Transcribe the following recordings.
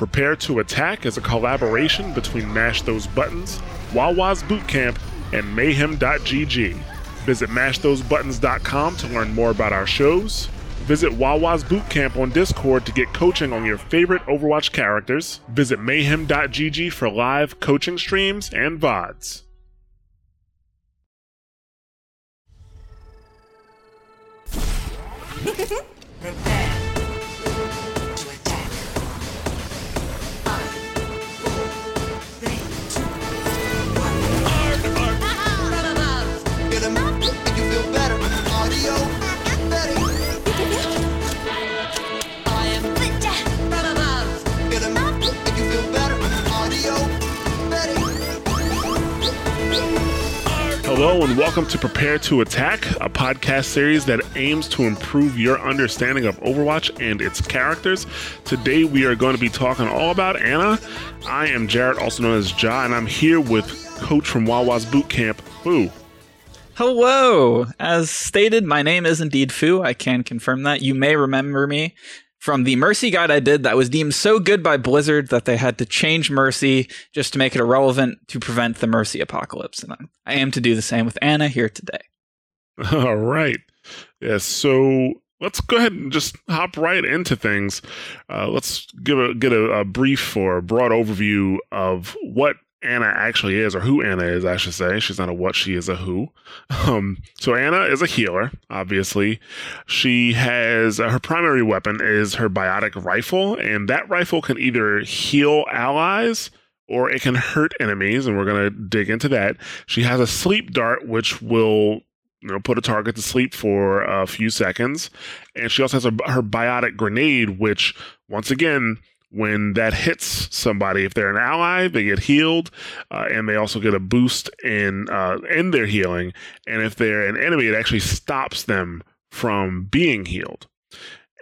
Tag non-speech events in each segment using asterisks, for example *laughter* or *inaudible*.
Prepare to Attack is a collaboration between Mash Those Buttons, Wawa's Bootcamp, and Mayhem.gg. Visit mashthosebuttons.com to learn more about our shows. Visit Wawa's Bootcamp on Discord to get coaching on your favorite Overwatch characters. Visit mayhem.gg for live coaching streams and VODs. *laughs* Hello, and welcome to Prepare to Attack, a podcast series that aims to improve your understanding of Overwatch and its characters. Today, we are going to be talking all about Ana. I am Jarrett, also known as Ja, and I'm here with coach from Wawa's Bootcamp, Fu. Hello! As stated, my name is indeed Fu. I can confirm that. You may remember me from the Mercy guide I did that was deemed so good by Blizzard that they had to change Mercy just to make it irrelevant to prevent the Mercy apocalypse. And I am to do the same with Ana here today. *laughs* All right. Yes. so let's go ahead and just hop right into things. Uh, let's give a get a, a brief or a broad overview of what Ana actually is, or who Ana is, I should say. She's not a what, she is a who. Um, so Ana is a healer, obviously. She has uh, her primary weapon is her biotic rifle, and that rifle can either heal allies or it can hurt enemies, and we're gonna dig into that. She has a sleep dart, which will you know put a target to sleep for a few seconds, and she also has a, her biotic grenade, which once again when that hits somebody, if they're an ally, they get healed, uh, and they also get a boost in uh, in their healing. And if they're an enemy, it actually stops them from being healed.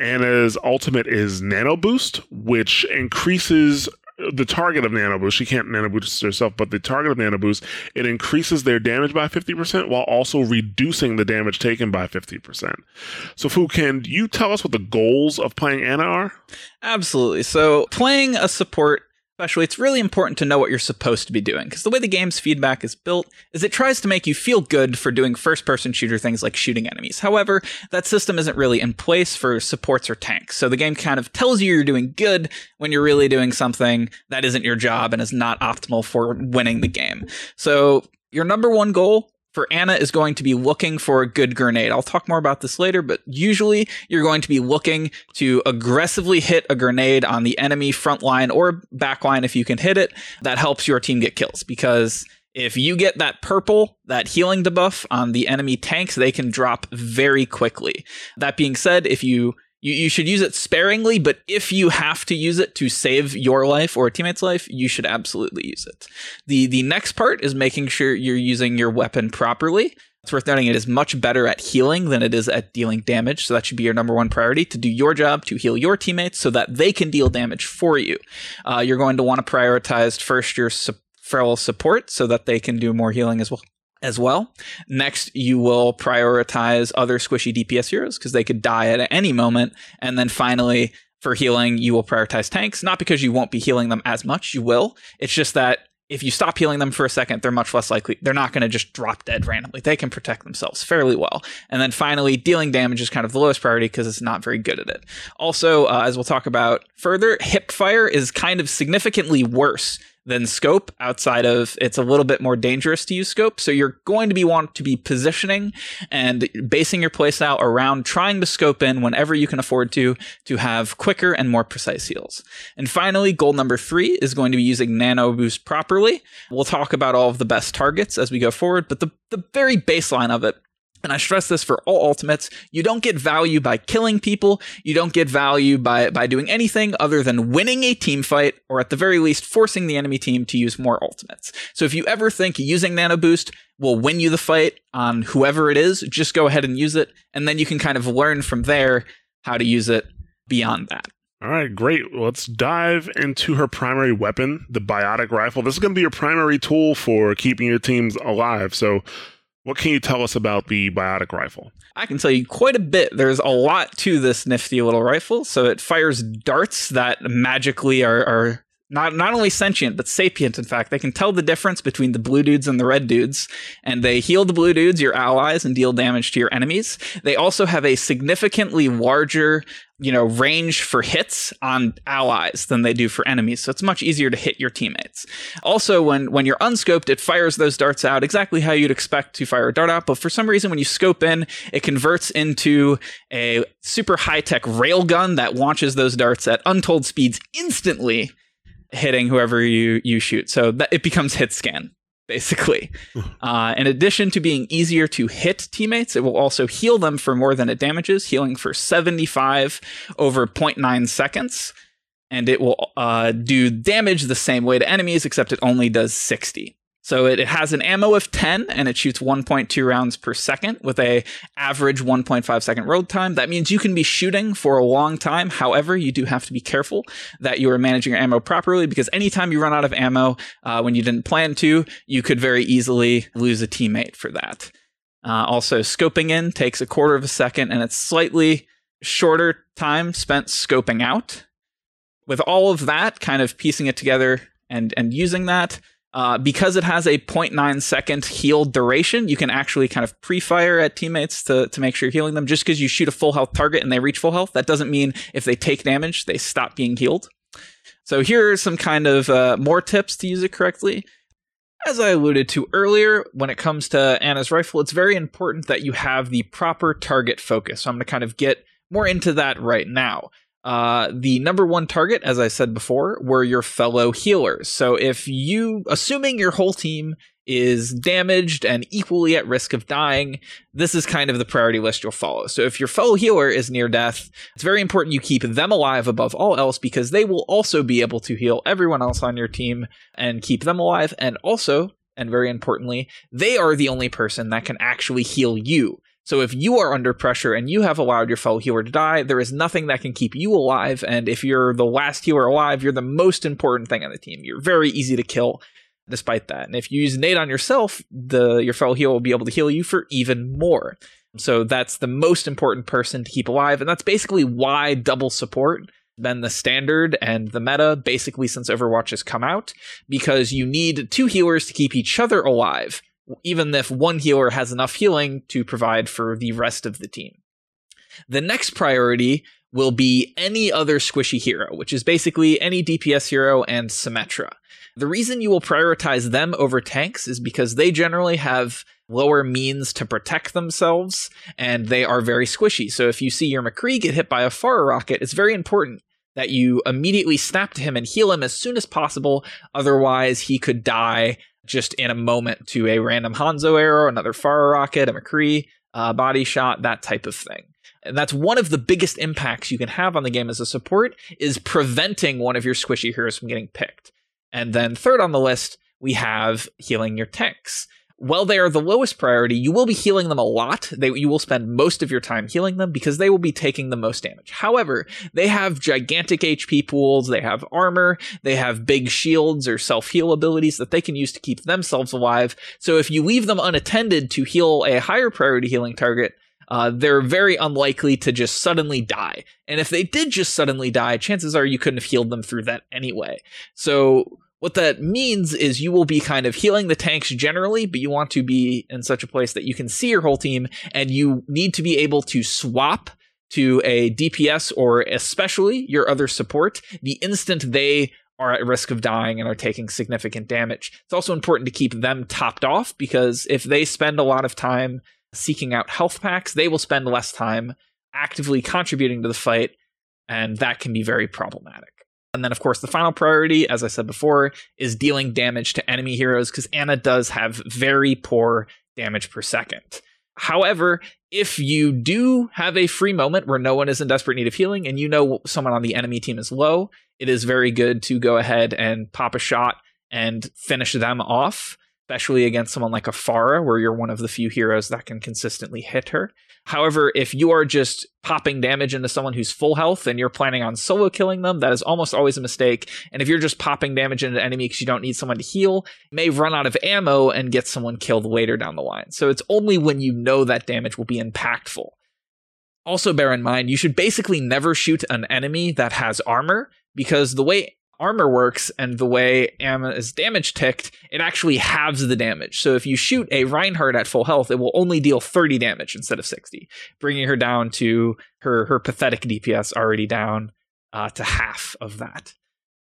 Ana's ultimate is Nano Boost, which increases the target of Nano Boost. She can't Nano Boost herself, but the target of Nano Boost it increases their damage by fifty percent while also reducing the damage taken by fifty percent. So, Fu, can you tell us what the goals of playing Ana are? Absolutely. So, playing a support, especially, it's really important to know what you're supposed to be doing because the way the game's feedback is built is it tries to make you feel good for doing first person shooter things like shooting enemies. However, that system isn't really in place for supports or tanks. So, the game kind of tells you you're doing good when you're really doing something that isn't your job and is not optimal for winning the game. So, your number one goal for Ana is going to be looking for a good grenade. I'll talk more about this later, but usually you're going to be looking to aggressively hit a grenade on the enemy front line or back line if you can hit it. That helps your team get kills because if you get that purple, that healing debuff on the enemy tanks, they can drop very quickly. That being said, if you you, you should use it sparingly, but if you have to use it to save your life or a teammate's life, you should absolutely use it. The the next part is making sure you're using your weapon properly. It's worth noting it is much better at healing than it is at dealing damage, so that should be your number one priority to do your job to heal your teammates so that they can deal damage for you. Uh, you're going to want to prioritize first your su- feral support so that they can do more healing as well as well. Next, you will prioritize other squishy DPS heroes because they could die at any moment. And then finally, for healing, you will prioritize tanks, not because you won't be healing them as much, you will. It's just that if you stop healing them for a second, they're much less likely, they're not going to just drop dead randomly. They can protect themselves fairly well. And then finally, dealing damage is kind of the lowest priority because it's not very good at it. Also, uh, as we'll talk about further, hip fire is kind of significantly worse than scope outside of it's a little bit more dangerous to use scope. So you're going to be want to be positioning and basing your playstyle around trying to scope in whenever you can afford to to have quicker and more precise heals. And finally goal number three is going to be using nano boost properly. We'll talk about all of the best targets as we go forward but the, the very baseline of it and I stress this for all ultimates, you don't get value by killing people, you don't get value by, by doing anything other than winning a team fight, or at the very least, forcing the enemy team to use more ultimates. So if you ever think using Nano Boost will win you the fight on whoever it is, just go ahead and use it, and then you can kind of learn from there how to use it beyond that. All right, great. Let's dive into her primary weapon, the biotic rifle. This is going to be your primary tool for keeping your teams alive. So, what can you tell us about the biotic rifle? I can tell you quite a bit. There's a lot to this nifty little rifle. So it fires darts that magically are, are not not only sentient but sapient in fact. They can tell the difference between the blue dudes and the red dudes and they heal the blue dudes your allies and deal damage to your enemies. They also have a significantly larger you know range for hits on allies than they do for enemies so it's much easier to hit your teammates. Also when when you're unscoped it fires those darts out exactly how you'd expect to fire a dart out but for some reason when you scope in it converts into a super high-tech railgun that launches those darts at untold speeds instantly hitting whoever you you shoot. So that it becomes hit scan basically. *laughs* uh, in addition to being easier to hit teammates, it will also heal them for more than it damages, healing for 75 over 0.9 seconds. And it will uh, do damage the same way to enemies, except it only does 60. So it, it has an ammo of 10 and it shoots 1.2 rounds per second with a average 1.5 second load time. That means you can be shooting for a long time. However, you do have to be careful that you are managing your ammo properly because anytime you run out of ammo uh, when you didn't plan to, you could very easily lose a teammate for that. Uh, also, scoping in takes a quarter of a second and it's slightly shorter time spent scoping out. With all of that, kind of piecing it together and, and using that, uh, because it has a 0.9 second heal duration, you can actually kind of pre-fire at teammates to, to make sure you're healing them. Just because you shoot a full health target and they reach full health, that doesn't mean if they take damage, they stop being healed. So here are some kind of uh, more tips to use it correctly. As I alluded to earlier, when it comes to Ana's rifle, it's very important that you have the proper target focus. So I'm going to kind of get more into that right now. Uh, the number one target, as I said before, were your fellow healers. So if you, assuming your whole team is damaged and equally at risk of dying, this is kind of the priority list you'll follow. So if your fellow healer is near death, it's very important you keep them alive above all else because they will also be able to heal everyone else on your team and keep them alive. And also, and very importantly, they are the only person that can actually heal you. So if you are under pressure and you have allowed your fellow healer to die, there is nothing that can keep you alive. And if you're the last healer alive, you're the most important thing on the team. You're very easy to kill despite that. And if you use nade on yourself, the your fellow healer will be able to heal you for even more. So that's the most important person to keep alive. And that's basically why double support been the standard and the meta basically since Overwatch has come out, because you need two healers to keep each other alive even if one healer has enough healing to provide for the rest of the team. The next priority will be any other squishy hero, which is basically any DPS hero and Symmetra. The reason you will prioritize them over tanks is because they generally have lower means to protect themselves and they are very squishy. So if you see your McCree get hit by a fire rocket, it's very important that you immediately snap to him and heal him as soon as possible. Otherwise, he could die just in a moment to a random Hanzo arrow, another fire rocket, a McCree uh, body shot, that type of thing. And that's one of the biggest impacts you can have on the game as a support is preventing one of your squishy heroes from getting picked. And then third on the list, we have healing your tanks while they are the lowest priority, you will be healing them a lot. They, you will spend most of your time healing them because they will be taking the most damage. However, they have gigantic HP pools, they have armor, they have big shields or self heal abilities that they can use to keep themselves alive. So if you leave them unattended to heal a higher priority healing target, uh, they're very unlikely to just suddenly die. And if they did just suddenly die, chances are you couldn't have healed them through that anyway. So what that means is you will be kind of healing the tanks generally, but you want to be in such a place that you can see your whole team and you need to be able to swap to a DPS or especially your other support the instant they are at risk of dying and are taking significant damage. It's also important to keep them topped off because if they spend a lot of time seeking out health packs, they will spend less time actively contributing to the fight, and that can be very problematic. And then, of course, the final priority, as I said before, is dealing damage to enemy heroes because Ana does have very poor damage per second. However, if you do have a free moment where no one is in desperate need of healing and you know someone on the enemy team is low, it is very good to go ahead and pop a shot and finish them off. especially against someone like a Pharah, where you're one of the few heroes that can consistently hit her. However, if you are just popping damage into someone who's full health and you're planning on solo killing them, that is almost always a mistake. And if you're just popping damage into an enemy because you don't need someone to heal, you may run out of ammo and get someone killed later down the line. So it's only when you know that damage will be impactful. Also, bear in mind, you should basically never shoot an enemy that has armor because the way armor works and the way Ana is damage ticked, it actually halves the damage. So if you shoot a Reinhardt at full health, it will only deal 30 damage instead of 60, bringing her down to her her pathetic DPS already down uh, to half of that.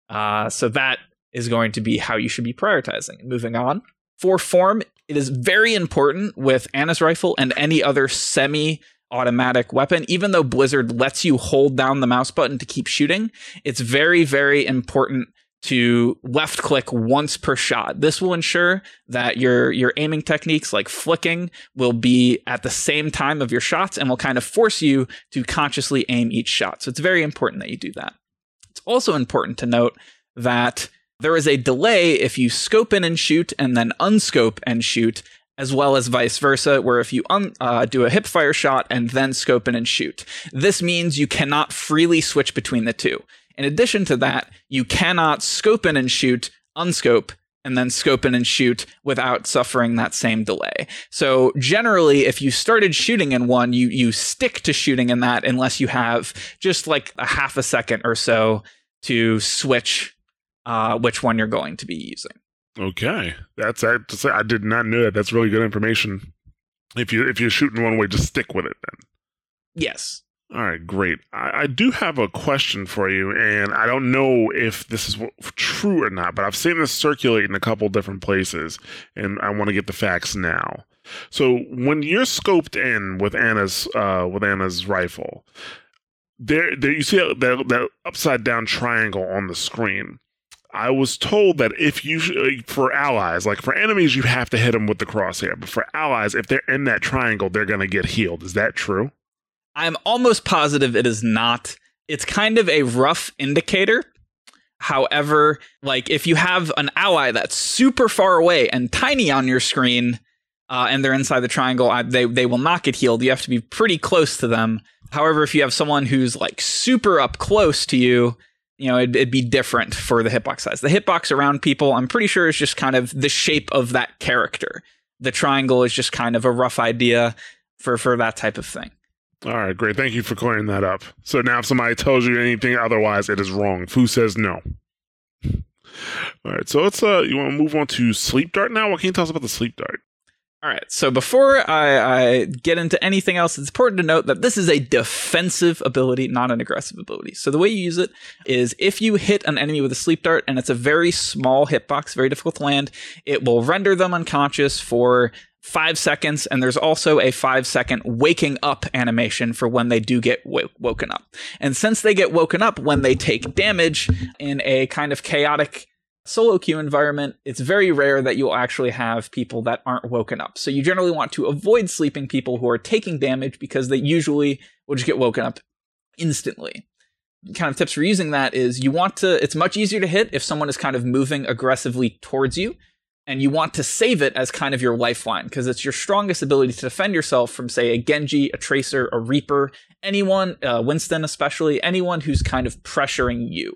Uh, so that is going to be how you should be prioritizing. Moving on. For form, it is very important with Ana's rifle and any other semi automatic weapon, even though Blizzard lets you hold down the mouse button to keep shooting, it's very, very important to left click once per shot. This will ensure that your your aiming techniques like flicking will be at the same time of your shots and will kind of force you to consciously aim each shot. So it's very important that you do that. It's also important to note that there is a delay if you scope in and shoot and then unscope and shoot as well as vice versa, where if you un- uh, do a hip fire shot and then scope in and shoot. This means you cannot freely switch between the two. In addition to that, you cannot scope in and shoot, unscope, and then scope in and shoot without suffering that same delay. So generally, if you started shooting in one, you you stick to shooting in that unless you have just like a half a second or so to switch uh, which one you're going to be using. Okay, that's I, I did not know that. That's really good information. If you if you're shooting one way, just stick with it then. Yes. All right, great. I, I do have a question for you, and I don't know if this is true or not, but I've seen this circulate in a couple different places, and I want to get the facts now. So when you're scoped in with Ana's uh, with Ana's rifle, there, there you see that, that upside down triangle on the screen. I was told that if you for allies, like for enemies, you have to hit them with the crosshair, but for allies, if they're in that triangle, they're going to get healed. Is that true? I'm almost positive it is not. It's kind of a rough indicator. However, like if you have an ally that's super far away and tiny on your screen, uh, and they're inside the triangle, I, they they will not get healed. You have to be pretty close to them. However, if you have someone who's like super up close to you, you know, it'd, it'd be different for the hitbox size. The hitbox around people, I'm pretty sure, is just kind of the shape of that character. The triangle is just kind of a rough idea for for that type of thing. All right, great. Thank you for clearing that up. So now, if somebody tells you anything otherwise, it is wrong. Fu says no. *laughs* All right, so let's uh, you want to move on to sleep dart now? What can you tell us about the sleep dart? All right. So before I, I get into anything else, it's important to note that this is a defensive ability, not an aggressive ability. So the way you use it is if you hit an enemy with a sleep dart and it's a very small hitbox, very difficult to land, it will render them unconscious for five seconds. And there's also a five second waking up animation for when they do get w- woken up. And since they get woken up when they take damage in a kind of chaotic solo queue environment, it's very rare that you'll actually have people that aren't woken up. So you generally want to avoid sleeping people who are taking damage because they usually will just get woken up instantly. Kind of tips for using that is you want to, it's much easier to hit if someone is kind of moving aggressively towards you. And you want to save it as kind of your lifeline because it's your strongest ability to defend yourself from, say, a Genji, a Tracer, a Reaper, anyone, uh, Winston especially, anyone who's kind of pressuring you.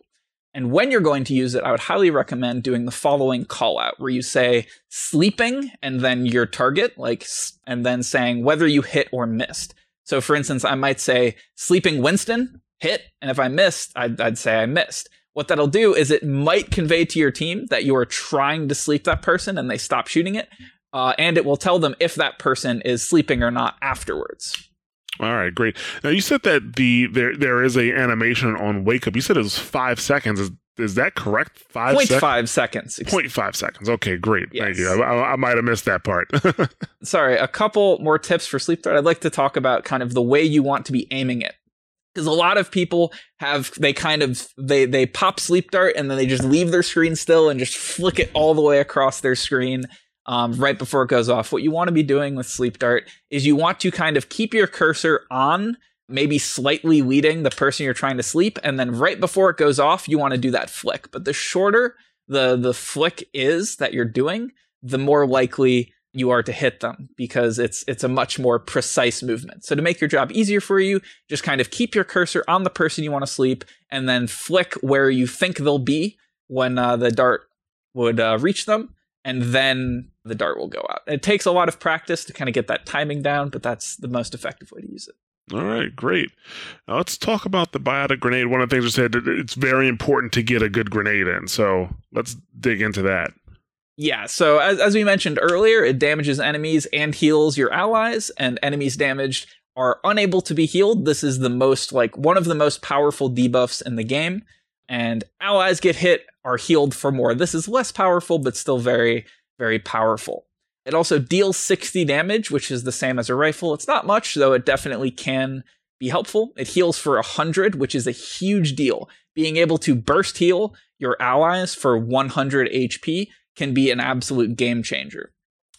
And when you're going to use it, I would highly recommend doing the following call out where you say sleeping and then your target, like, and then saying whether you hit or missed. So for instance, I might say sleeping Winston, hit. And if I missed, I'd, I'd say I missed. What that'll do is it might convey to your team that you are trying to sleep that person and they stop shooting it. Uh, and it will tell them if that person is sleeping or not afterwards. All right, great. Now you said that the there there is a animation on wake up. You said it was five seconds. Is is that correct? Five Point sec- five seconds. Point five seconds. Okay, great. Thank you. I, I, I might have missed that part. *laughs* sorry, a couple more tips for sleep dart. I'd like to talk about kind of the way you want to be aiming it. Because a lot of people have they kind of they they pop sleep dart and then they just leave their screen still and just flick it all the way across their screen um, right before it goes off. What you want to be doing with sleep dart is you want to kind of keep your cursor on, maybe slightly leading the person you're trying to sleep, and then right before it goes off, you want to do that flick. But the shorter the the flick is that you're doing, the more likely you are to hit them because it's it's a much more precise movement. So to make your job easier for you, just kind of keep your cursor on the person you want to sleep and then flick where you think they'll be when uh, the dart would uh, reach them and then the dart will go out. It takes a lot of practice to kind of get that timing down, but that's the most effective way to use it. All right, great. Now let's talk about the biotic grenade. One of the things you said, it's very important to get a good grenade in. So let's dig into that. Yeah, so as, as we mentioned earlier, it damages enemies and heals your allies, and enemies damaged are unable to be healed. This is the most, like, one of the most powerful debuffs in the game. And allies get hit are healed for more. This is less powerful, but still very, very powerful. It also deals 60 damage, which is the same as a rifle. It's not much, though it definitely can be helpful. It heals for 100, which is a huge deal. Being able to burst heal your allies for 100 HP can be an absolute game changer.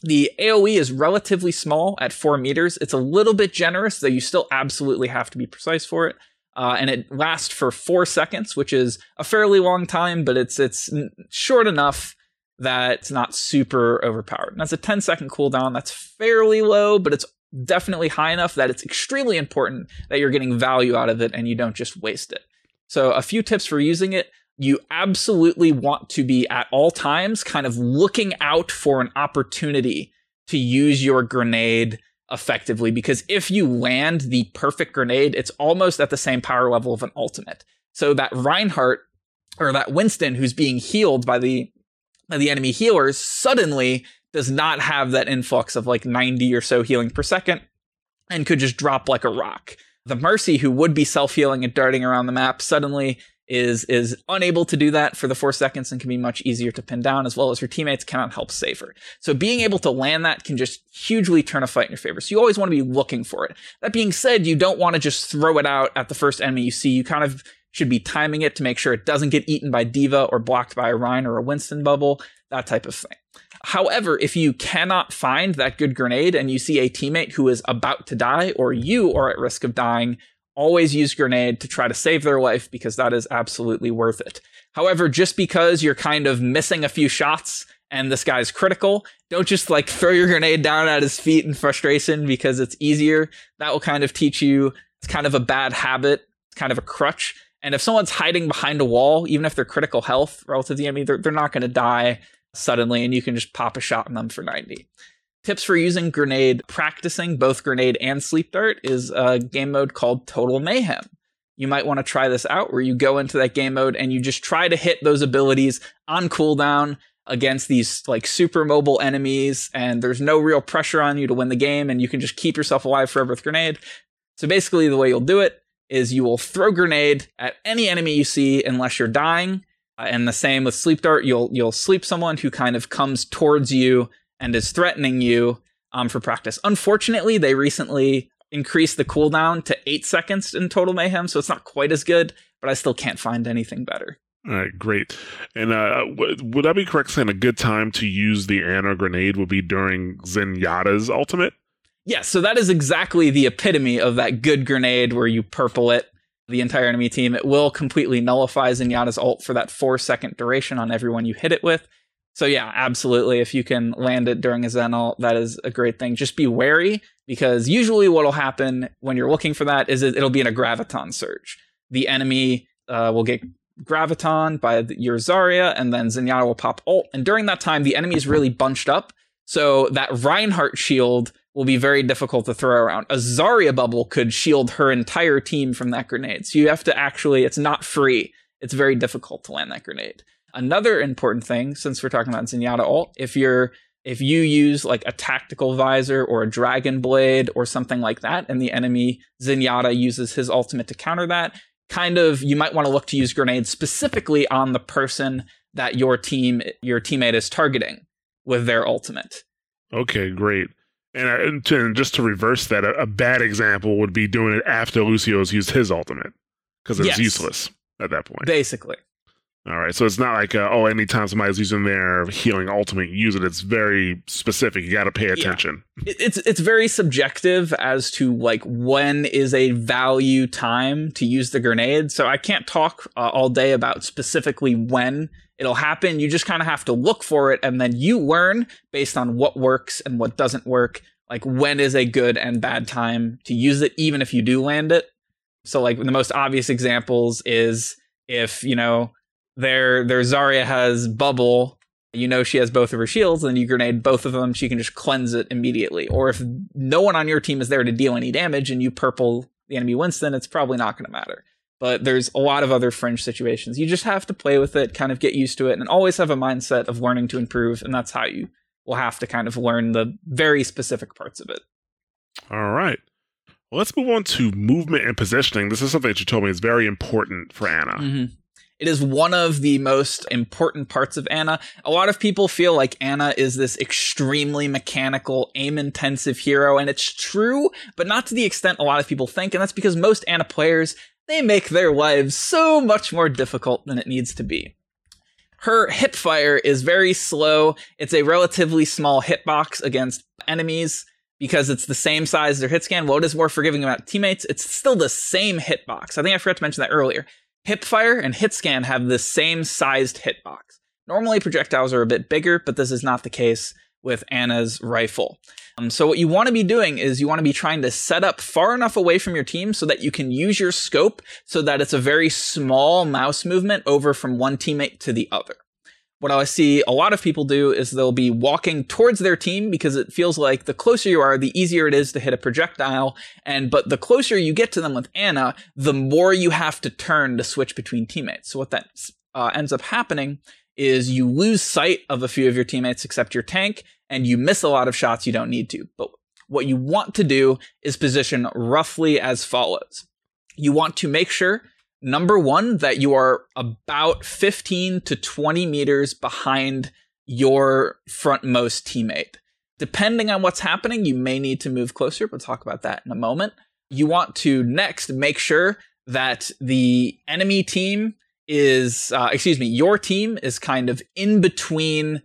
The AoE is relatively small at 4 meters. It's a little bit generous, though you still absolutely have to be precise for it. Uh, and it lasts for 4 seconds, which is a fairly long time, but it's it's short enough that it's not super overpowered. And that's a 10 second cooldown. That's fairly low, but it's definitely high enough that it's extremely important that you're getting value out of it and you don't just waste it. So, a few tips for using it. You absolutely want to be at all times kind of looking out for an opportunity to use your grenade effectively because if you land the perfect grenade, it's almost at the same power level of an ultimate. So that Reinhardt or that Winston who's being healed by the the enemy healers suddenly does not have that influx of like 90 or so healing per second and could just drop like a rock. The Mercy, who would be self healing and darting around the map, suddenly is is unable to do that for the four seconds and can be much easier to pin down, as well as her teammates cannot help save her. So being able to land that can just hugely turn a fight in your favor. So you always want to be looking for it. That being said, you don't want to just throw it out at the first enemy you see. You kind of should be timing it to make sure it doesn't get eaten by D.Va or blocked by a Rein or a Winston bubble, that type of thing. However, if you cannot find that good grenade and you see a teammate who is about to die or you are at risk of dying, always use grenade to try to save their life because that is absolutely worth it. However, just because you're kind of missing a few shots and this guy's critical, don't just like throw your grenade down at his feet in frustration because it's easier. That will kind of teach you it's kind of a bad habit, it's kind of a crutch. And if someone's hiding behind a wall, even if they're critical health relative to the enemy, they're, they're not going to die suddenly, and you can just pop a shot on them for 90. Tips for using grenade practicing both grenade and sleep dart is a game mode called Total Mayhem. You might want to try this out where you go into that game mode and you just try to hit those abilities on cooldown against these like super mobile enemies and there's no real pressure on you to win the game and you can just keep yourself alive forever with grenade. So basically the way you'll do it is you will throw grenade at any enemy you see unless you're dying. Uh, and the same with sleep dart, you'll you'll sleep someone who kind of comes towards you and is threatening you um, for practice. Unfortunately, they recently increased the cooldown to eight seconds in total mayhem, so it's not quite as good. But I still can't find anything better. All right, great. And uh, w- would I be correct saying a good time to use the Ana grenade would be during Zenyatta's ultimate? Yes, so that is exactly the epitome of that good grenade where you purple it the entire enemy team. It will completely nullify Zenyatta's ult for that four second duration on everyone you hit it with. So yeah, absolutely. If you can land it during a Zen ult, that is a great thing. Just be wary because usually what will happen when you're looking for that is it, it'll be in a graviton surge. The enemy uh, will get graviton by your Zarya, and then Zenyatta will pop ult. And during that time, the enemy is really bunched up. So that Reinhardt shield will be very difficult to throw around. A Zarya bubble could shield her entire team from that grenade. So you have to actually, it's not free. It's very difficult to land that grenade. Another important thing, since we're talking about Zenyatta ult, if you're if you use like a tactical visor or a dragon blade or something like that, and the enemy Zenyatta uses his ultimate to counter that, kind of you might want to look to use grenades specifically on the person that your team your teammate is targeting with their ultimate. Okay, great. And, uh, and, just to reverse that, a, a, bad example would be doing it after Lucio's used his ultimate because it's Yes. useless at that point. Basically. All right, so it's not like uh, oh, anytime somebody's using their healing ultimate, use it. It's very specific. You got to pay attention. It- it's it's very subjective as to like when is a value time to use the grenade. So I can't talk uh, all day about specifically when it'll happen. You just kind of have to look for it, and then you learn based on what works and what doesn't work. Like when is a good and bad time to use it, even if you do land it. So like the most obvious examples is if you know their their Zarya has bubble you know she has both of her shields, then you grenade both of them. She can just cleanse it immediately. Or if no one on your team is there to deal any damage and you purple the enemy Winston, it's probably not going to matter. But there's a lot of other fringe situations. You just have to play with it, kind of get used to it, and always have a mindset of learning to improve. And that's how you will have to kind of learn the very specific parts of it. All right. Well, let's move on to movement and positioning. This is something that you told me is very important for Ana. Mhm. It is one of the most important parts of Ana. A lot of people feel like Ana is this extremely mechanical, aim intensive hero, and it's true, but not to the extent a lot of people think, and that's because most Ana players, they make their lives so much more difficult than it needs to be. Her hip fire is very slow. It's a relatively small hitbox against enemies because it's the same size as their hit scan. It is more forgiving about teammates. It's still the same hitbox. I think I forgot to mention that earlier. Hipfire and Hitscan have the same sized hitbox. Normally, projectiles are a bit bigger, but this is not the case with Ana's rifle. Um, so, what you want to be doing is you want to be trying to set up far enough away from your team so that you can use your scope so that it's a very small mouse movement over from one teammate to the other. What I see a lot of people do is they'll be walking towards their team because it feels like the closer you are, the easier it is to hit a projectile. And but the closer you get to them with Ana, the more you have to turn to switch between teammates. So what that uh, ends up happening is you lose sight of a few of your teammates except your tank, and you miss a lot of shots you don't need to. But what you want to do is position roughly as follows. You want to make sure number one, that you are about 15 to 20 meters behind your frontmost teammate. Depending on what's happening, you may need to move closer. We'll talk about that in a moment. You want to next make sure that the enemy team is, uh, excuse me, your team is kind of in between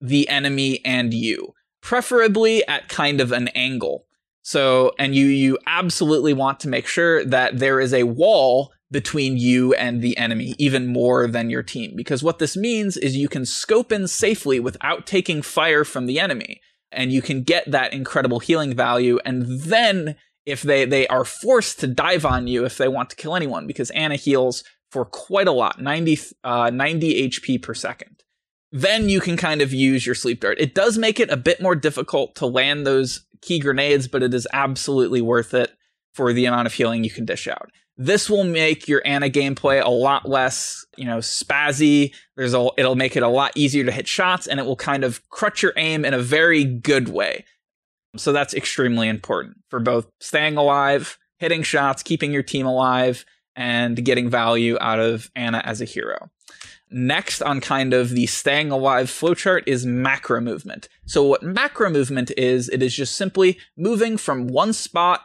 the enemy and you, preferably at kind of an angle. So, and you you absolutely want to make sure that there is a wall between you and the enemy, even more than your team. Because what this means is you can scope in safely without taking fire from the enemy, and you can get that incredible healing value. And then, if they they are forced to dive on you if they want to kill anyone, because Ana heals for quite a lot 90, uh, 90 HP per second. Then you can kind of use your sleep dart. It does make it a bit more difficult to land those key grenades, but it is absolutely worth it for the amount of healing you can dish out. This will make your Ana gameplay a lot less, you know, spazzy. There's a, it'll make it a lot easier to hit shots, and it will kind of crutch your aim in a very good way. So that's extremely important for both staying alive, hitting shots, keeping your team alive, and getting value out of Ana as a hero. Next on kind of the staying alive flowchart is macro movement. So what macro movement is, it is just simply moving from one spot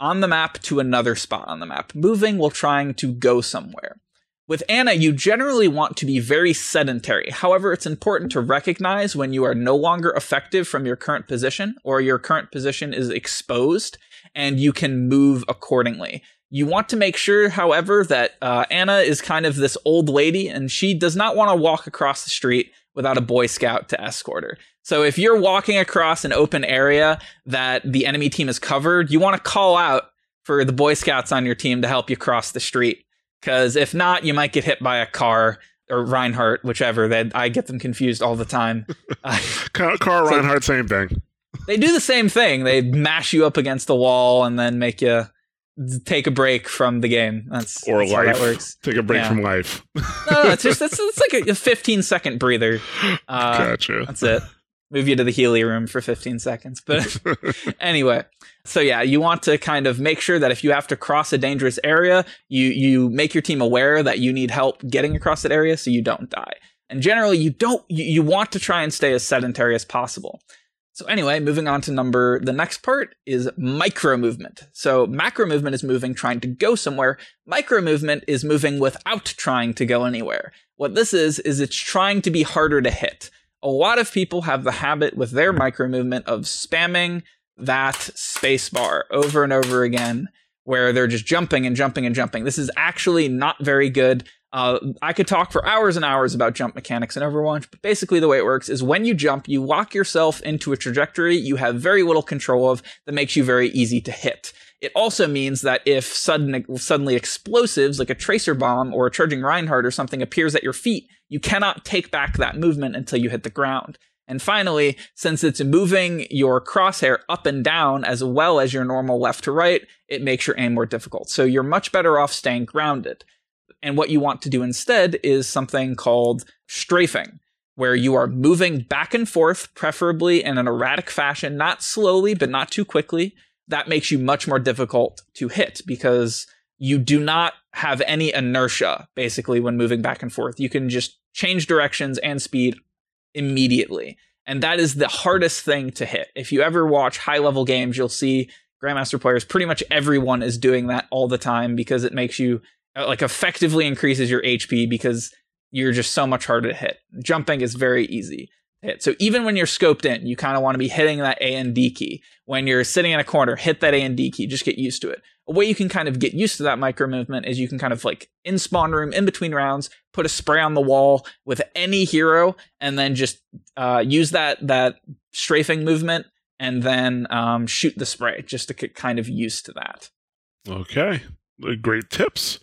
on the map to another spot on the map, moving while trying to go somewhere. With Ana, you generally want to be very sedentary. However, it's important to recognize when you are no longer effective from your current position or your current position is exposed and you can move accordingly. You want to make sure, however, that uh, Ana is kind of this old lady and she does not want to walk across the street without a Boy Scout to escort her. So if you're walking across an open area that the enemy team is covered, you want to call out for the Boy Scouts on your team to help you cross the street. Because if not, you might get hit by a car or Reinhardt, whichever. That I get them confused all the time. *laughs* Uh, Car, Reinhardt, same thing. they do the same thing. They mash you up against the wall and then make you take a break from the game. That's, Or that's how life. that works. *laughs* Take a break Yeah. from life. No, no, it's just *laughs* it's, it's like a 15 second breather. Uh, gotcha. That's it. Move you to the Healy room for 15 seconds. But *laughs* anyway, so yeah, you want to kind of make sure that if you have to cross a dangerous area, you you make your team aware that you need help getting across that area so you don't die. And generally, you don't you, you want to try and stay as sedentary as possible. So anyway, moving on to number the next part is micro movement. So macro movement is moving trying to go somewhere. Micro movement is moving without trying to go anywhere. What this is is it's trying to be harder to hit. A lot of people have the habit with their micro movement of spamming that space bar over and over again where they're just jumping and jumping and jumping. This is actually not very good. Uh, I could talk for hours and hours about jump mechanics in Overwatch, but basically the way it works is when you jump, you lock yourself into a trajectory you have very little control of that makes you very easy to hit. It also means that if sudden, suddenly explosives like a tracer bomb or a charging Reinhardt or something appears at your feet, you cannot take back that movement until you hit the ground. And finally, since it's moving your crosshair up and down as well as your normal left to right, it makes your aim more difficult. So you're much better off staying grounded. And what you want to do instead is something called strafing, where you are moving back and forth, preferably in an erratic fashion, not slowly, but not too quickly. That makes you much more difficult to hit because you do not have any inertia basically when moving back and forth. You can just change directions and speed immediately. And that is the hardest thing to hit. If you ever watch high level games, you'll see Grandmaster players, pretty much everyone is doing that all the time because it makes you like effectively increases your HP because you're just so much harder to hit. Jumping is very easy hit. So even when you're scoped in, you kind of want to be hitting that A and D key. When you're sitting in a corner, hit that A and D key. Just get used to it. A way you can kind of get used to that micro movement is you can kind of like in spawn room, in between rounds, put a spray on the wall with any hero, and then just uh, use that that strafing movement, and then um, shoot the spray just to get kind of used to that. Okay, Uh, great tips.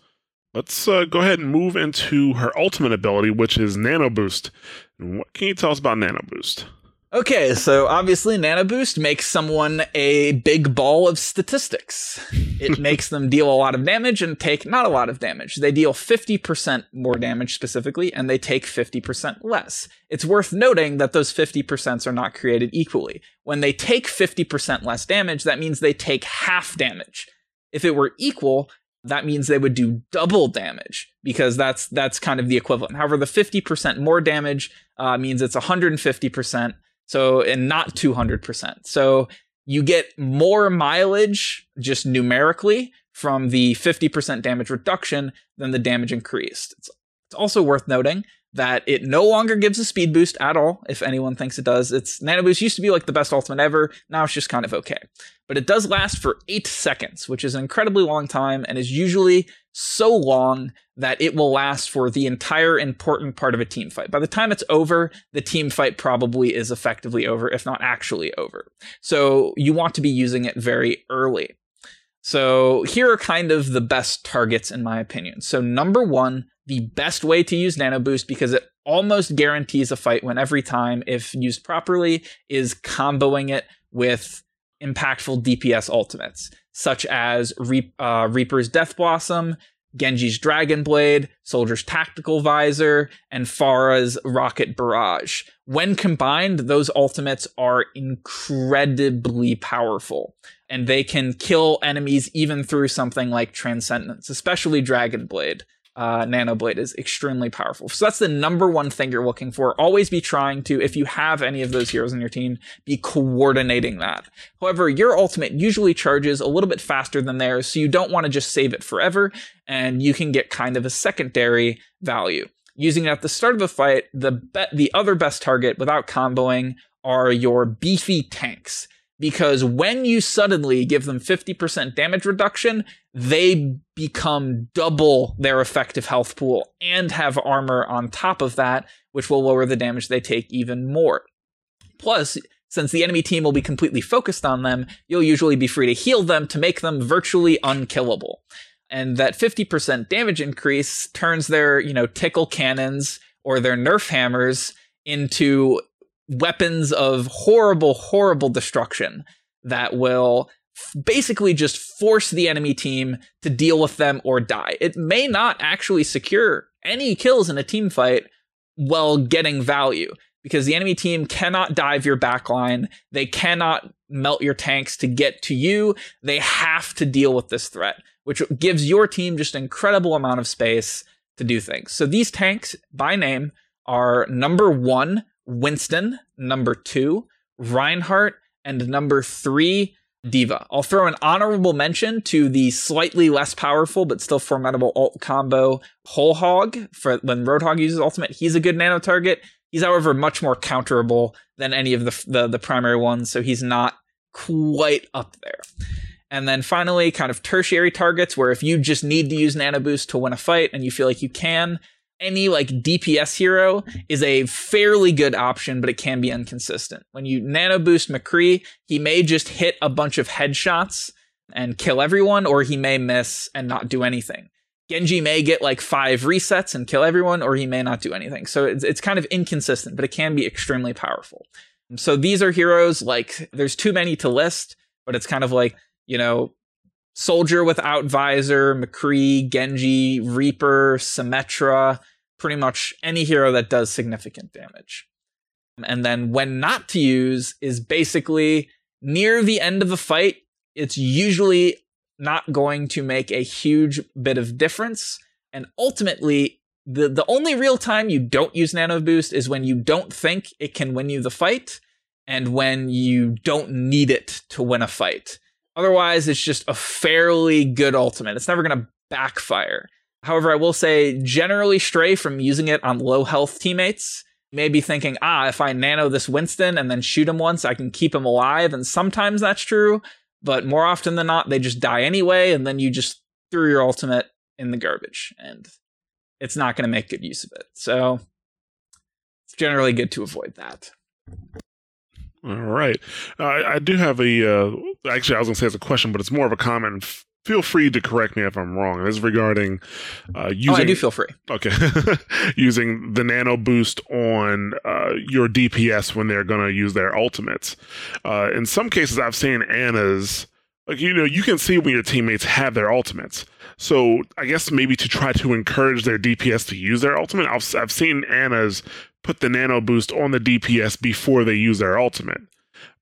Let's uh, go ahead and move into her ultimate ability, which is Nano Boost. And What can you tell us about Nano Boost? Okay, so obviously Nano Boost makes someone a big ball of statistics. It *laughs* makes them deal a lot of damage and take not a lot of damage. They deal 50% more damage specifically, and they take 50% less. It's worth noting that those 50% are not created equally. When they take 50% less damage, that means they take half damage. If it were equal, that means they would do double damage because that's that's kind of the equivalent. However, the 50% more damage uh, means it's 150%. So and not 200%. So you get more mileage just numerically from the 50% damage reduction than the damage increased. It's, it's also worth noting that it no longer gives a speed boost at all, if anyone thinks it does. Its nano boost used to be like the best ultimate ever. Now it's just kind of okay. But it does last for eight seconds, which is an incredibly long time and is usually so long that it will last for the entire important part of a team fight. By the time it's over, the team fight probably is effectively over, if not actually over. So you want to be using it very early. So here are kind of the best targets in my opinion. So number one, the best way to use Nano Boost because it almost guarantees a fight win every time if used properly is comboing it with impactful DPS ultimates such as Reap, uh, Reaper's Death Blossom, Genji's Dragon Blade, Soldier's Tactical Visor, and Pharah's Rocket Barrage. When combined, those ultimates are incredibly powerful, and they can kill enemies even through something like Transcendence, especially Dragon Blade. Uh, Nano Blade is extremely powerful. So that's the number one thing you're looking for. Always be trying to, if you have any of those heroes in your team, be coordinating that. However, your ultimate usually charges a little bit faster than theirs, so you don't want to just save it forever, and you can get kind of a secondary value. Using it at the start of a fight, the be- the other best target without comboing are your beefy tanks. Because when you suddenly give them 50% damage reduction, they become double their effective health pool and have armor on top of that, which will lower the damage they take even more. Plus, since the enemy team will be completely focused on them, you'll usually be free to heal them to make them virtually unkillable. And that 50% damage increase turns their, you know, tickle cannons or their nerf hammers into weapons of horrible, horrible destruction that will basically just force the enemy team to deal with them or die. It may not actually secure any kills in a team fight while getting value because the enemy team cannot dive your backline. They cannot melt your tanks to get to you. They have to deal with this threat, which gives your team just an incredible amount of space to do things. So these tanks by name are number one, Winston, number two, Reinhardt, and number three, D.Va. I'll throw an honorable mention to the slightly less powerful but still formidable alt combo Whole Hog for when Roadhog uses ultimate. He's a good nano target. He's, however, much more counterable than any of the, the the primary ones, so he's not quite up there. And then finally, kind of tertiary targets where if you just need to use Nano Boost to win a fight and you feel like you can, any like DPS hero is a fairly good option, but it can be inconsistent. When you Nano Boost McCree, he may just hit a bunch of headshots and kill everyone, or he may miss and not do anything. Genji may get like five resets and kill everyone, or he may not do anything. So it's, it's kind of inconsistent, but it can be extremely powerful. So these are heroes like there's too many to list, but it's kind of like you know, Soldier without visor, McCree, Genji, Reaper, Symmetra, pretty much any hero that does significant damage. And then when not to use is basically near the end of a fight, it's usually not going to make a huge bit of difference. And ultimately, the, the only real time you don't use Nano Boost is when you don't think it can win you the fight and when you don't need it to win a fight. Otherwise, it's just a fairly good ultimate. It's never going to backfire. However, I will say generally stray from using it on low health teammates. You may be thinking, ah, if I nano this Winston and then shoot him once, I can keep him alive. And sometimes that's true, but more often than not, they just die anyway. And then you just threw your ultimate in the garbage. And it's not going to make good use of it. So it's generally good to avoid that. All right. Uh, I, do have a. Uh, actually, I was going to say it's a question, but it's more of a comment. F- Feel free to correct me if I'm wrong. This is regarding uh, using. oh, I do feel free. Okay. *laughs* using the nano boost on uh, your DPS when they're going to use their ultimates. Uh, in some cases, I've seen Ana's. Like, you know, you can see when your teammates have their ultimates. So I guess maybe to try to encourage their DPS to use their ultimate, I've, I've seen Ana's put the nano boost on the DPS before they use their ultimate.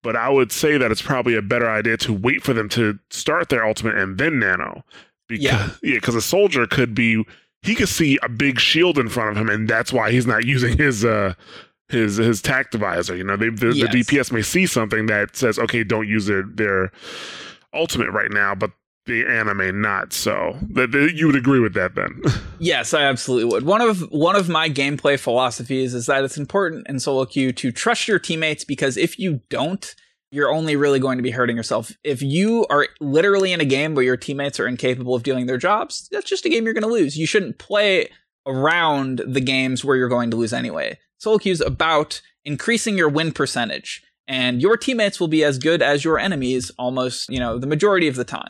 But I would say that it's probably a better idea to wait for them to start their ultimate and then nano. Because, Yeah. yeah, because a soldier could be he could see a big shield in front of him, and that's why he's not *laughs* using his uh his his tactical visor. You know, they, the, Yes. the DPS may see something that says, okay, don't use their their ultimate right now, but the anime not. So that you would agree with that then? *laughs* Yes, I absolutely would. One of one of my gameplay philosophies is that it's important in solo queue to trust your teammates because if you don't, you're only really going to be hurting yourself. If you are literally in a game where your teammates are incapable of doing their jobs, that's just a game you're going to lose. You shouldn't play around the games where you're going to lose anyway. Solo queue is about increasing your win percentage, and your teammates will be as good as your enemies almost, you know, the majority of the time.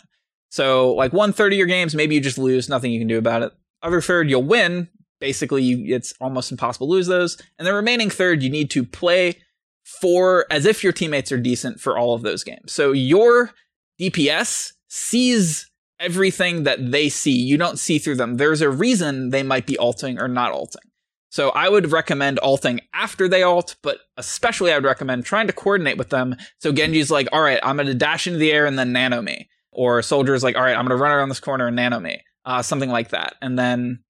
So, like one third of your games, maybe you just lose, nothing you can do about it. Other third, you'll win. Basically, you, it's almost impossible to lose those. And the remaining third, you need to play for as if your teammates are decent for all of those games. So your DPS sees everything that they see. You don't see through them. There's a reason they might be alting or not alting. So I would recommend alting after they alt, but especially I would recommend trying to coordinate with them. So Genji's like, all right, I'm going to dash into the air and then nano me. Or Soldier's like, all right, I'm going to run around this corner and nano me. Uh, something like that. And then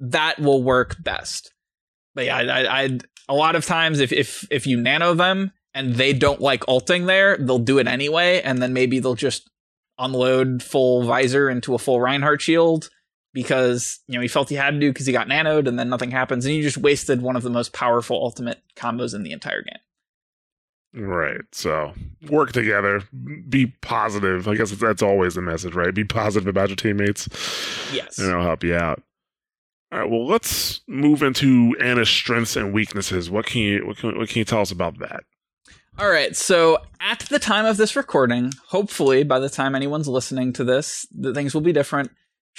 that will work best. But yeah, I, I, I a lot of times if, if if you nano them and they don't like alting there, they'll do it anyway, and then maybe they'll just unload full visor into a full Reinhardt shield because you know he felt he had to because he got nanoed, and then nothing happens, and you just wasted one of the most powerful ultimate combos in the entire game. Right. So work together. Be positive. I guess that's always the message, right? Be positive about your teammates. Yes. and it'll help you out. All right, well, let's move into Ana's strengths and weaknesses. What can you what can, what can you tell us about that? All right. So at the time of this recording, hopefully by the time anyone's listening to this, the things will be different.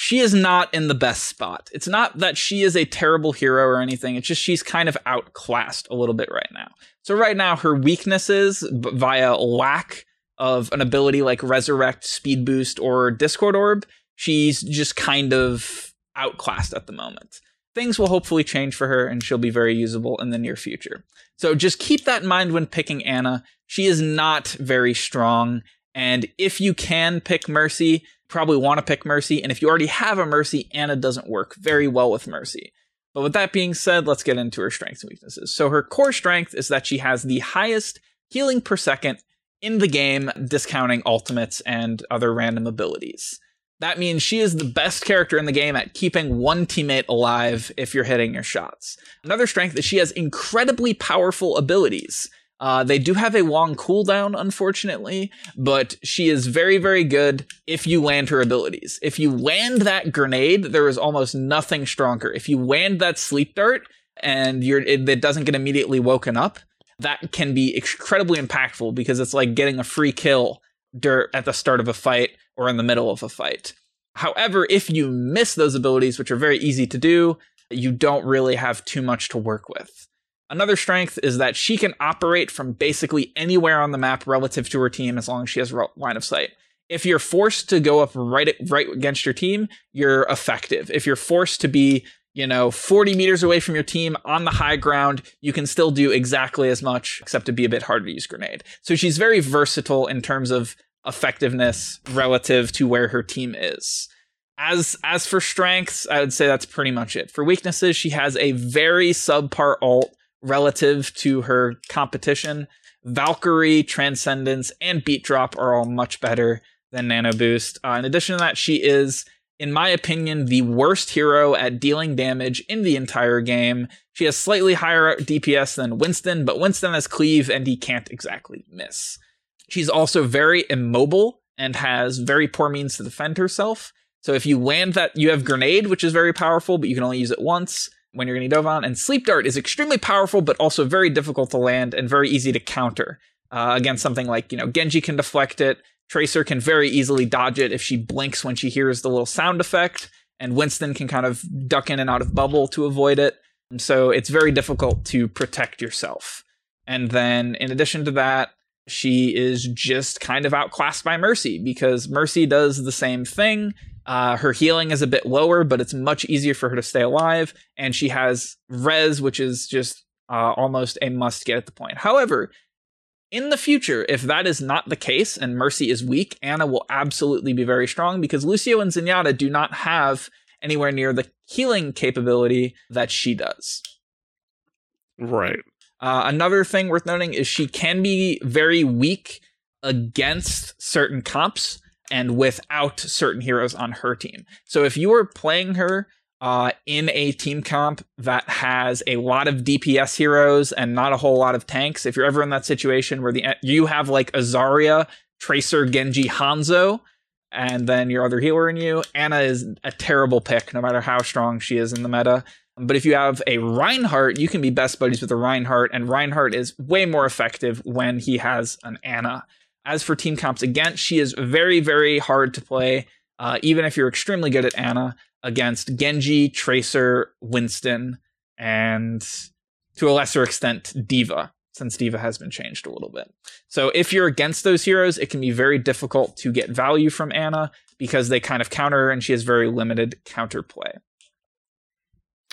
She is not in the best spot. It's not that she is a terrible hero or anything. It's just she's kind of outclassed a little bit right now. So right now, her weaknesses via lack of an ability like Resurrect, Speed Boost, or Discord Orb, she's just kind of outclassed at the moment. Things will hopefully change for her and she'll be very usable in the near future. So just keep that in mind when picking Ana. She is not very strong. And if you can pick Mercy, probably want to pick Mercy. And if you already have a Mercy, Ana doesn't work very well with Mercy. But with that being said, let's get into her strengths and weaknesses. So her core strength is that she has the highest healing per second in the game, discounting ultimates and other random abilities. That means she is the best character in the game at keeping one teammate alive if you're hitting your shots. Another strength is she has incredibly powerful abilities. Uh, they do have a long cooldown, unfortunately, but she is very, very good if you land her abilities. If you land that grenade, there is almost nothing stronger. If you land that sleep dart and it, it doesn't get immediately woken up, that can be incredibly impactful because it's like getting a free kill dur- at the start of a fight or in the middle of a fight. However, if you miss those abilities, which are very easy to do, you don't really have too much to work with. Another strength is that she can operate from basically anywhere on the map relative to her team as long as she has line of sight. If you're forced to go up right right against your team, you're effective. If you're forced to be, you know, 40 meters away from your team on the high ground, you can still do exactly as much, except to be a bit harder to use grenade. So she's very versatile in terms of effectiveness relative to where her team is. As as for strengths, I would say that's pretty much it. For weaknesses, she has a very subpar ult relative to her competition. Valkyrie, Transcendence, and Beat Drop are all much better than Nano Boost. Uh, in addition to that, she is, in my opinion, the worst hero at dealing damage in the entire game. She has slightly higher DPS than Winston, but Winston has cleave and he can't exactly miss. She's also very immobile and has very poor means to defend herself. So if you land that, you have Grenade, which is very powerful, but you can only use it once when you're getting dove on. And Sleep Dart is extremely powerful, but also very difficult to land and very easy to counter uh, against something like, you know, Genji can deflect it. Tracer can very easily dodge it if she blinks when she hears the little sound effect. And Winston can kind of duck in and out of bubble to avoid it. And so it's very difficult to protect yourself. And then in addition to that, she is just kind of outclassed by Mercy because Mercy does the same thing. Uh, her healing is a bit lower, but it's much easier for her to stay alive. And she has res, which is just uh, almost a must get at the point. However, in the future, if that is not the case and Mercy is weak, Ana will absolutely be very strong because Lucio and Zenyatta do not have anywhere near the healing capability that she does. Right. Uh, another thing worth noting is she can be very weak against certain comps and without certain heroes on her team. So if you are playing her uh, in a team comp that has a lot of DPS heroes and not a whole lot of tanks, if you're ever in that situation where the you have like a Zarya, Tracer, Genji, Hanzo, and then your other healer in you, Ana is a terrible pick no matter how strong she is in the meta. But if you have a Reinhardt, you can be best buddies with a Reinhardt, and Reinhardt is way more effective when he has an Ana. As for team comps against, she is very, very hard to play, uh, even if you're extremely good at Ana, against Genji, Tracer, Winston, and to a lesser extent, D.Va, since D.Va has been changed a little bit. So if you're against those heroes, it can be very difficult to get value from Ana because they kind of counter her and she has very limited counterplay.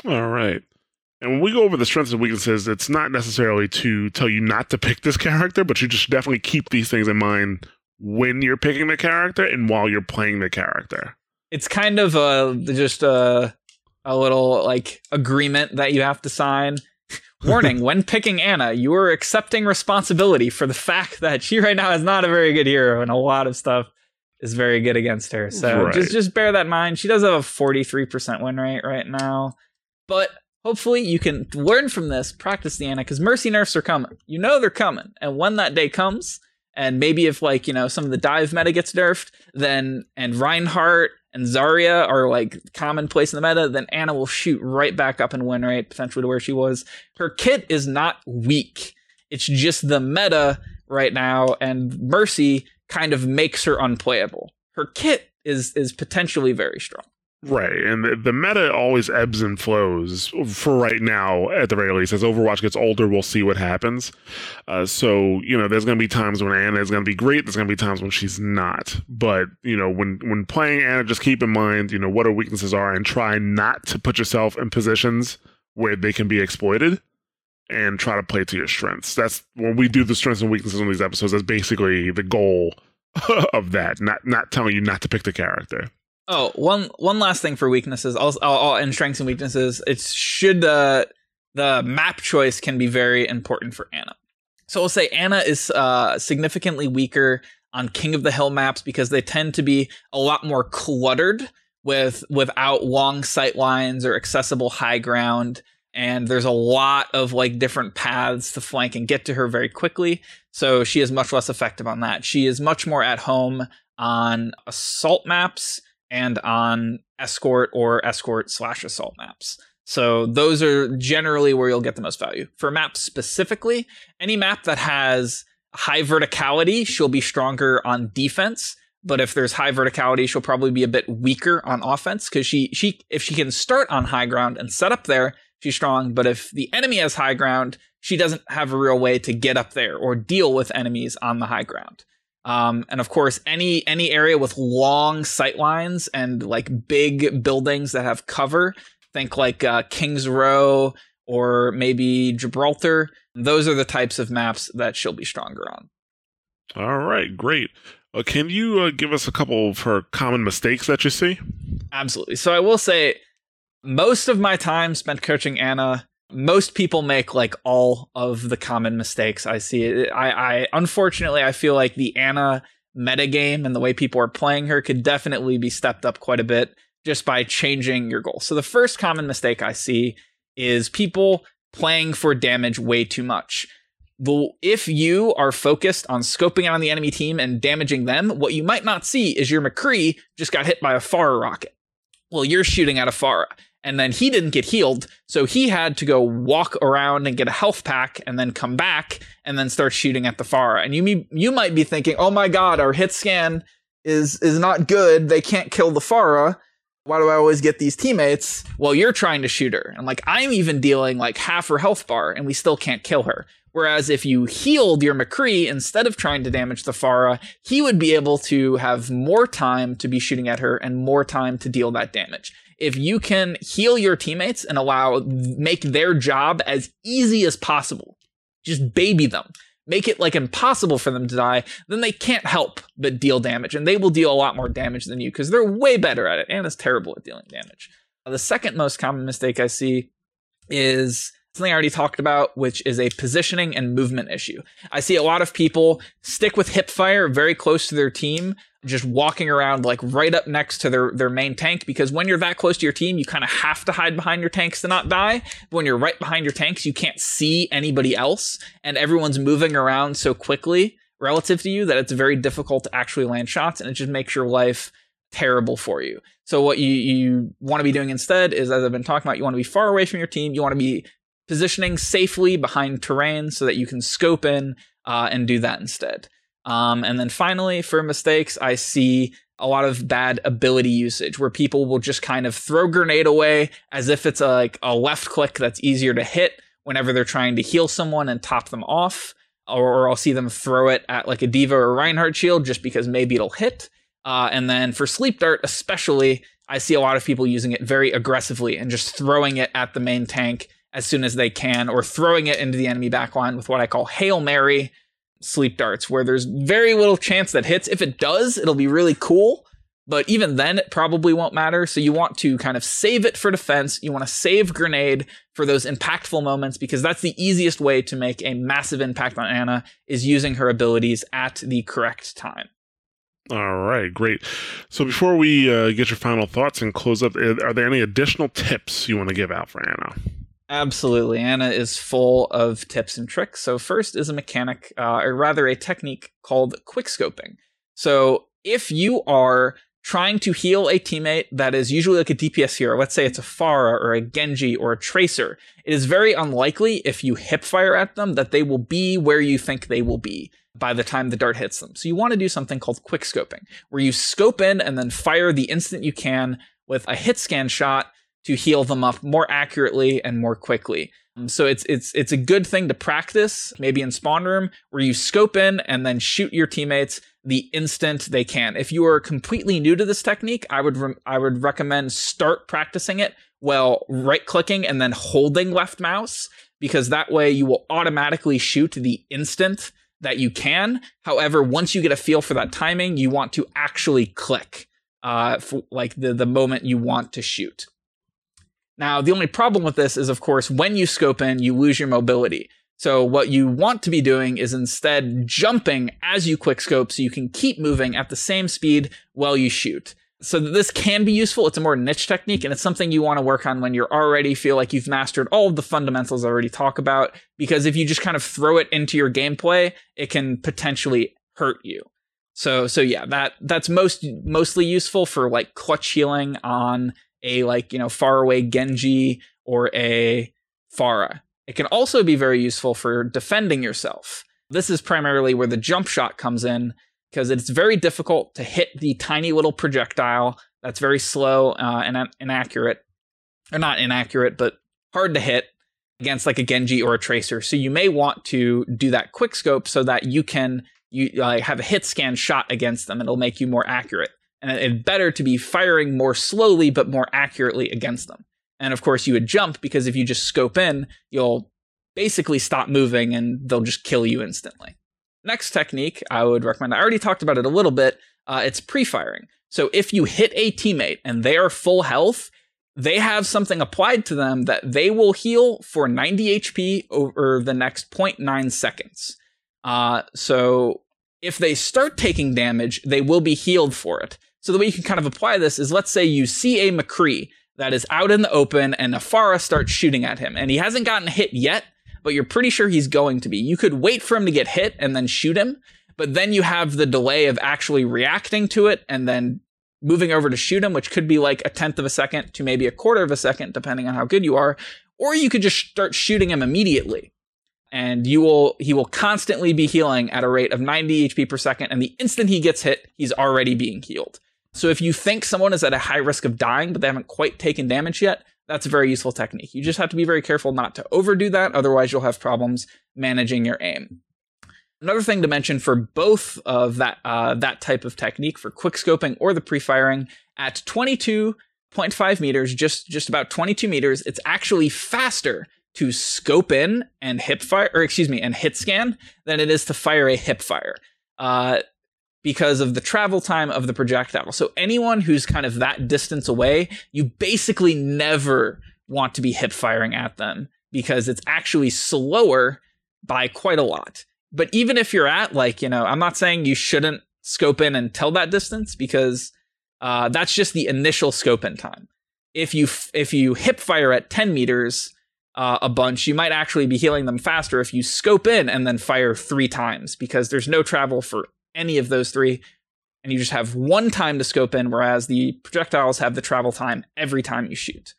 All right. And when we go over the strengths and weaknesses, it's not necessarily to tell you not to pick this *laughs* character, but you just definitely keep these things in mind when you're picking the character and while you're playing the character. It's kind of a just a a little like agreement that you have to sign. *laughs* Warning: When picking Ana, you are accepting responsibility for the fact *laughs* that she right now is not a very good hero, and a lot of stuff is very good against her. So Right. just just bear that in mind. She does have a forty three percent win rate right now, but hopefully you can learn from this, practice the Ana, because mercy nerfs are coming. You know they're coming, and when that day comes, and maybe if like you know some of the dive meta gets nerfed, then and Reinhardt and Zarya are like commonplace in the meta, then Ana will shoot right back up and win rate, potentially to where she was. Her kit is not weak. It's just the meta right now, and Mercy kind of makes her unplayable. Her kit is is potentially very strong. Right. And the, the meta always ebbs and flows for right now, at the very least. As Overwatch gets older, we'll see what happens. Uh, so, you know, there's going to be times when Ana is going to be great. There's going to be times when she's not. But, you know, when, when playing Ana, just keep in mind, you know, what her weaknesses are and try not to put yourself in positions where they can be exploited and try to play to your strengths. That's when we do the strengths and weaknesses on these episodes. That's basically the goal *laughs* of that. Not not telling you not to pick the character. Oh, one one last thing for weaknesses, also and strengths and weaknesses. It should the the map choice can be very important for Ana. So we'll say Ana is uh, significantly weaker on King of the Hill maps because they tend to be a lot more cluttered with without long sight lines or accessible high ground. And there's a lot of like different paths to flank and get to her very quickly. So she is much less effective on that. She is much more at home on assault maps and on escort or escort slash assault maps. So those are generally where you'll get the most value. For maps specifically, any map that has high verticality, she'll be stronger on defense. But if there's high verticality, she'll probably be a bit weaker on offense because she she if she can start on high ground and set up there, she's strong. But if the enemy has high ground, she doesn't have a real way to get up there or deal with enemies on the high ground. Um, and of course, any any area with long sight lines and like big buildings that have cover, think like uh, Kings Row or maybe Gibraltar. Those are the types of maps that she'll be stronger on. All right, great. Uh, can you uh, give us a couple of her common mistakes that you see? Absolutely. So I will say, most of my time spent coaching Ana. Most people make like all of the common mistakes I see. I, I unfortunately I feel like the Ana metagame and the way people are playing her could definitely be stepped up quite a bit just by changing your goal. So the first common mistake I see is people playing for damage way too much. The, if you are focused on scoping out on the enemy team and damaging them, what you might not see is your McCree just got hit by a Pharah rocket. Well, you're shooting at a Pharah, and then he didn't get healed, so he had to go walk around and get a health pack, and then come back and then start shooting at the Pharah. And you you might be thinking, "Oh my God, our hit scan is is not good. They can't kill the Pharah." why do I always get these teammates? Well, you're trying to shoot her. And like, I'm even dealing like half her health bar and we still can't kill her. Whereas if you healed your McCree instead of trying to damage the Pharah, he would be able to have more time to be shooting at her and more time to deal that damage. If you can heal your teammates and allow, make their job as easy as possible, just baby them make it like impossible for them to die, then they can't help but deal damage. And they will deal a lot more damage than you because they're way better at it. Ana's terrible at dealing damage. The second most common mistake I see is something I already talked about, which is a positioning and movement issue. I see a lot of people stick with hip fire very close to their team, just walking around like right up next to their, their main tank, because when you're that close to your team, you kind of have to hide behind your tanks to not die. But when you're right behind your tanks, you can't see anybody else, and everyone's moving around so quickly relative to you that it's very difficult to actually land shots, and it just makes your life terrible for you. So what you, you want to be doing instead is, as I've been talking about, you want to be far away from your team. You want to be positioning safely behind terrain so that you can scope in uh, and do that instead. Um, and then finally, for mistakes, I see a lot of bad ability usage where people will just kind of throw grenade away as if it's a, like a left click that's easier to hit whenever they're trying to heal someone and top them off. Or, or I'll see them throw it at like a D.Va or Reinhardt shield just because maybe it'll hit. Uh, and then for sleep dart, especially, I see a lot of people using it very aggressively and just throwing it at the main tank as soon as they can, or throwing it into the enemy backline with what I call Hail Mary sleep darts, where there's very little chance that hits. If it does, it'll be really cool, but even then, it probably won't matter. So you want to kind of save it for defense. You want to save grenade for those impactful moments because that's the easiest way to make a massive impact on Ana is using her abilities at the correct time. All right, great. So before we uh, get your final thoughts and close up, are there any additional tips you want to give out for Ana? Absolutely. Ana is full of tips and tricks. So, first is a mechanic, uh, or rather a technique called quickscoping. So, if you are trying to heal a teammate that is usually like a DPS hero, let's say it's a Pharah or a Genji or a Tracer, it is very unlikely if you hip fire at them that they will be where you think they will be by the time the dart hits them. So, you want to do something called quickscoping, where you scope in and then fire the instant you can with a hit scan shot to heal them up more accurately and more quickly. Um, so it's it's it's a good thing to practice, maybe in spawn room, where you scope in and then shoot your teammates the instant they can. If you are completely new to this technique, I would re- I would recommend start practicing it while right clicking and then holding left mouse because that way you will automatically shoot the instant that you can. However, once you get a feel for that timing, you want to actually click uh, for like the the moment you want to shoot. Now, the only problem with this is, of course, when you scope in, you lose your mobility. So what you want to be doing is instead jumping as you quick scope so you can keep moving at the same speed while you shoot. So this can be useful. It's a more niche technique and it's something you want to work on when you're already feel like you've mastered all of the fundamentals I already talk about because if you just kind of throw it into your gameplay, it can potentially hurt you. So so yeah, that that's most mostly useful for like clutch healing on a like, you know, far away Genji or a Pharah. It can also be very useful for defending yourself. This is primarily where the jump shot comes in because it's very difficult to hit the tiny little projectile that's very slow uh, and inaccurate. Or not inaccurate, but hard to hit against like a Genji or a Tracer. So you may want to do that quick scope so that you can you uh, have a hit scan shot against them. It'll make you more accurate. And it's better to be firing more slowly but more accurately against them. And of course, you would jump because if you just scope in, you'll basically stop moving and they'll just kill you instantly. Next technique I would recommend, I already talked about it a little bit, uh, it's pre firing. So if you hit a teammate and they are full health, they have something applied to them that they will heal for 90 HP over the next 0.9 seconds. Uh, so if they start taking damage, they will be healed for it. So the way you can kind of apply this is let's say you see a McCree that is out in the open and a Pharah starts shooting at him and he hasn't gotten hit yet, but you're pretty sure he's going to be. You could wait for him to get hit and then shoot him, but then you have the delay of actually reacting to it and then moving over to shoot him, which could be like a tenth of a second to maybe a quarter of a second, depending on how good you are. Or you could just start shooting him immediately. And you will he will constantly be healing at a rate of 90 HP per second, and the instant he gets hit, he's already being healed. So if you think someone is at a high risk of dying, but they haven't quite taken damage yet, that's a very useful technique. You just have to be very careful not to overdo that, otherwise, you'll have problems managing your aim. Another thing to mention for both of that uh, that type of technique for quick scoping or the pre-firing at 22.5 meters, just just about 22 meters, it's actually faster to scope in and hip fire, or excuse me, and hit scan than it is to fire a hip fire. Uh, because of the travel time of the projectile. So anyone who's kind of that distance away, you basically never want to be hip firing at them because it's actually slower by quite a lot. But even if you're at like, you know, I'm not saying you shouldn't scope in and tell that distance because uh, that's just the initial scope in time. If you if you hip fire at 10 meters uh, a bunch, you might actually be healing them faster if you scope in and then fire three times because there's no travel for any of those three, and you just have one time to scope in, whereas the projectiles have the travel time every time you shoot.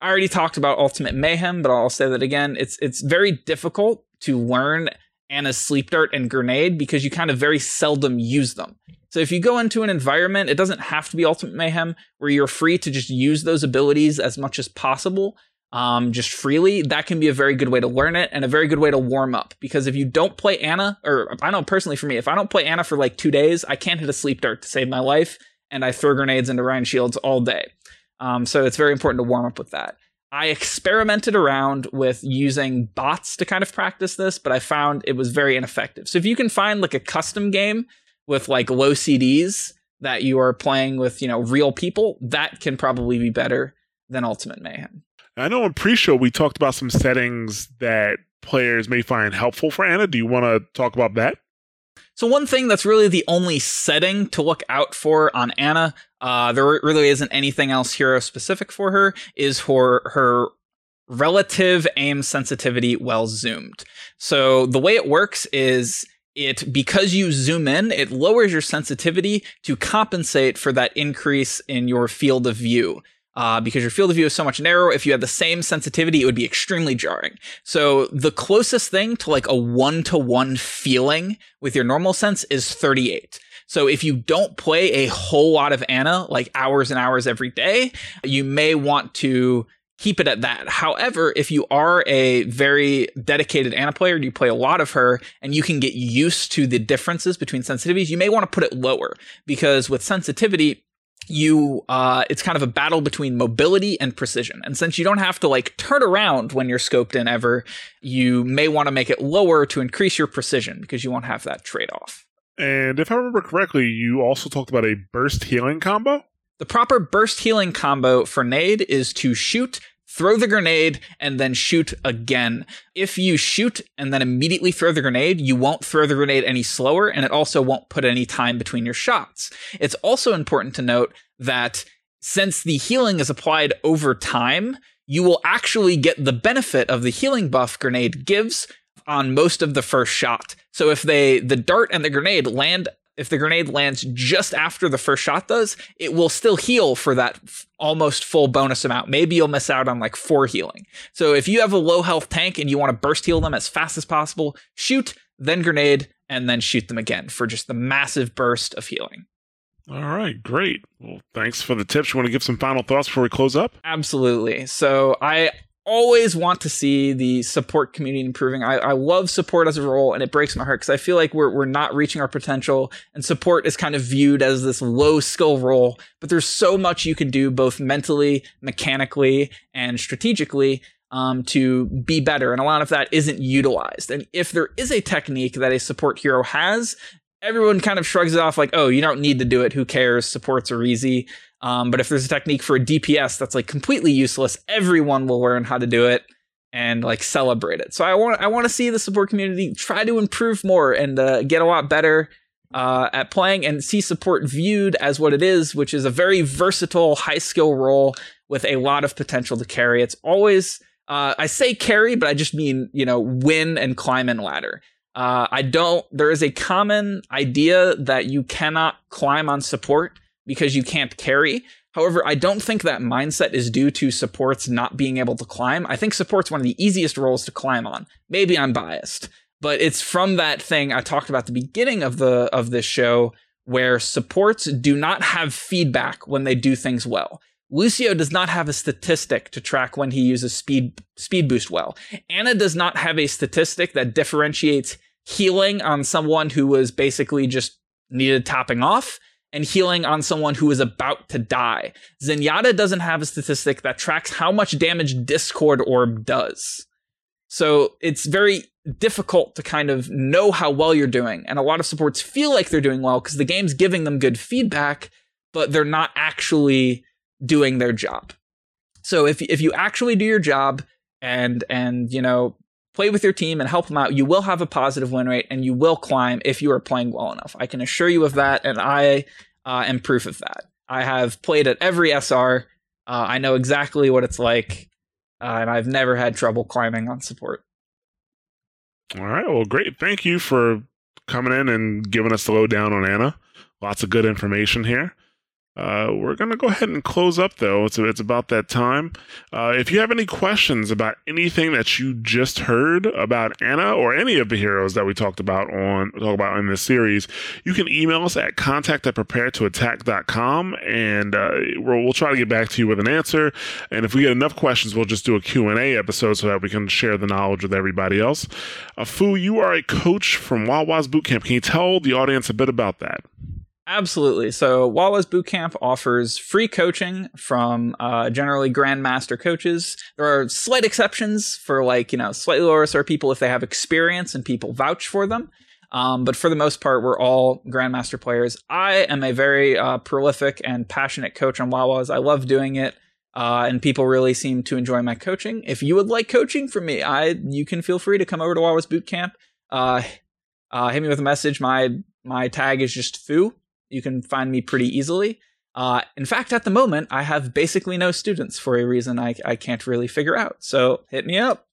I already talked about Ultimate Mayhem, but I'll say that again. It's it's very difficult to learn Ana's sleep dart and grenade because you kind of very seldom use them. So if you go into an environment, it doesn't have to be Ultimate Mayhem, where you're free to just use those abilities as much as possible um, just freely, that can be a very good way to learn it and a very good way to warm up. Because if you don't play Ana, or I know personally for me, if I don't play Ana for like two days, I can't hit a sleep dart to save my life, and I throw grenades into Rein shields all day. Um, so it's very important to warm up with that. I experimented around with using bots to kind of practice this, but I found it was very ineffective. So if you can find like a custom game with like low CDs that you are playing with, you know, real people, that can probably be better than Ultimate Mayhem. I know in pre-show we talked about some settings that players may find helpful for Ana. Do you want to talk about that? So one thing that's really the only setting to look out for on Ana, uh, there really isn't anything else hero specific for her, is for her relative aim sensitivity well zoomed. So the way it works is it because you zoom in, it lowers your sensitivity to compensate for that increase in your field of view uh, because your field of view is so much narrower. If you had the same sensitivity, it would be extremely jarring. So the closest thing to like a one to one feeling with your normal sense is 38. So if you don't play a whole lot of Ana, like hours and hours every day, you may want to keep it at that. However, if you are a very dedicated Ana player, you play a lot of her, and you can get used to the differences between sensitivities, you may want to put it lower because with sensitivity, you uh, it's kind of a battle between mobility and precision. And since you don't have to like turn around when you're scoped in ever you may want to make it lower to increase your precision because you won't have that trade-off. And if i remember correctly you also talked about a burst healing combo? The proper burst healing combo for nade is to shoot throw the grenade and then shoot again. If you shoot and then immediately throw the grenade, you won't throw the grenade any slower and it also won't put any time between your shots. It's also important to note that since the healing is applied over time, you will actually get the benefit of the healing buff grenade gives on most of the first shot. So if they the dart and the grenade land if the grenade lands just after the first shot does, it will still heal for that f- almost full bonus amount. Maybe you'll miss out on like four healing. So if you have a low health tank and you want to burst heal them as fast as possible, shoot, then grenade, and then shoot them again for just the massive burst of healing. All right, great. Well, thanks for the tips. You want to give some final thoughts before we close up? Absolutely. So I always want to see the support community improving. I, I love support as a role, and it breaks my heart because I feel like we're we're not reaching our potential, and support is kind of viewed as this low skill role. But there's so much you can do, both mentally, mechanically, and strategically. Um, to be better, and a lot of that isn't utilized. And if there is a technique that a support hero has, everyone kind of shrugs it off like, "Oh, you don't need to do it. Who cares? Supports are easy." Um, but if there's a technique for a DPS that's like completely useless, everyone will learn how to do it and like celebrate it. So I want I want to see the support community try to improve more and uh, get a lot better uh, at playing and see support viewed as what it is, which is a very versatile, high skill role with a lot of potential to carry. It's always uh, I say carry, but I just mean you know win and climb and ladder. Uh, I don't. There is a common idea that you cannot climb on support because you can't carry. However, I don't think that mindset is due to supports not being able to climb. I think support's one of the easiest roles to climb on. Maybe I'm biased, but it's from that thing I talked about the beginning of the of this show where supports do not have feedback when they do things well. Lucio does not have a statistic to track when he uses speed speed boost well. Ana does not have a statistic that differentiates healing on someone who was basically just needed topping off and healing on someone who is about to die. Zenyatta doesn't have a statistic that tracks how much damage Discord Orb does. So it's very difficult to kind of know how well you're doing. And a lot of supports feel like they're doing well because the game's giving them good feedback, but they're not actually doing their job. So if if you actually do your job and and you know play with your team and help them out, you will have a positive win rate and you will climb if you are playing well enough. I can assure you of that, and I uh, am proof of that. I have played at every SR. Uh, I know exactly what it's like, uh, and I've never had trouble climbing on support. All right. Well, great. Thank you for coming in and giving us the lowdown on Ana. Lots of good information here. Uh, we're going to go ahead and close up, though. It's, it's about that time. Uh, if you have any questions about anything that you just heard about Ana or any of the heroes that we talked about on talk about in this series, you can email us at contact at preparetoattack.com and uh, we'll, we'll try to get back to you with an answer. And if we get enough questions, we'll just do a Q&A episode so that we can share the knowledge with everybody else. Uh, Fu, you are a coach from Wawa's Bootcamp. Can you tell the audience a bit about that? Absolutely. So Wawa's Bootcamp offers free coaching from uh, generally grandmaster coaches. There are slight exceptions for like you know slightly lower SR people if they have experience and people vouch for them. Um, but for the most part, we're all grandmaster players. I am a very uh, prolific and passionate coach on Wawa's. I love doing it. Uh, and people really seem to enjoy my coaching. If you would like coaching from me, I you can feel free to come over to Wawa's Bootcamp. Uh, uh, hit me with a message. My my tag is just foo. You can find me pretty easily. Uh, in fact, at the moment, I have basically no students for a reason I, I can't really figure out. So hit me up.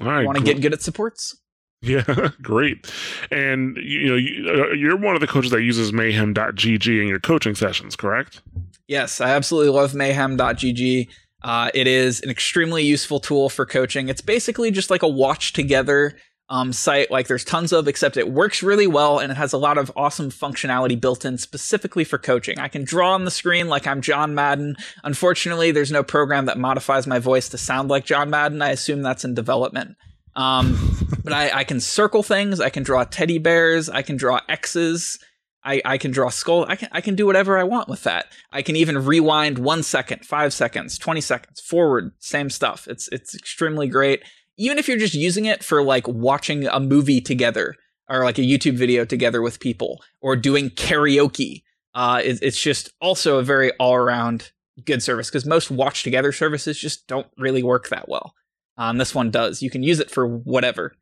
All right. Want to cool. get good at supports? Yeah, *laughs* great. And you know, you, uh, you're one of the coaches that uses mayhem.gg in your coaching sessions, correct? Yes, I absolutely love mayhem.gg. Uh, it is an extremely useful tool for coaching. It's basically just like a watch together um, site, like there's tons of, except it works really well and it has a lot of awesome functionality built in specifically for coaching. I can draw on the screen like I'm John Madden. Unfortunately, there's no program that modifies my voice to sound like John Madden. I assume that's in development. Um, *laughs* but I, I can circle things. I can draw teddy bears. I can draw X's. I, I can draw skull. I can I can do whatever I want with that. I can even rewind one second, five seconds, twenty seconds forward. Same stuff. It's it's extremely great. Even if you're just using it for like watching a movie together or like a YouTube video together with people or doing karaoke, uh, it, it's just also a very all around good service because most watch together services just don't really work that well. Um, this one does. You can use it for whatever.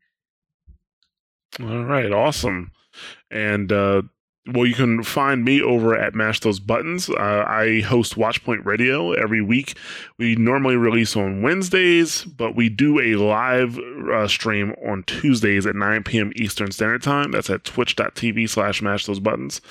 All right, awesome. And uh, well, you can find me over at Mash Those Buttons. Uh, I host Watchpoint Radio every week. We normally release on Wednesdays, but we do a live uh, stream on Tuesdays at 9 p.m. Eastern Standard Time. That's at twitch.tv slash mash those buttons.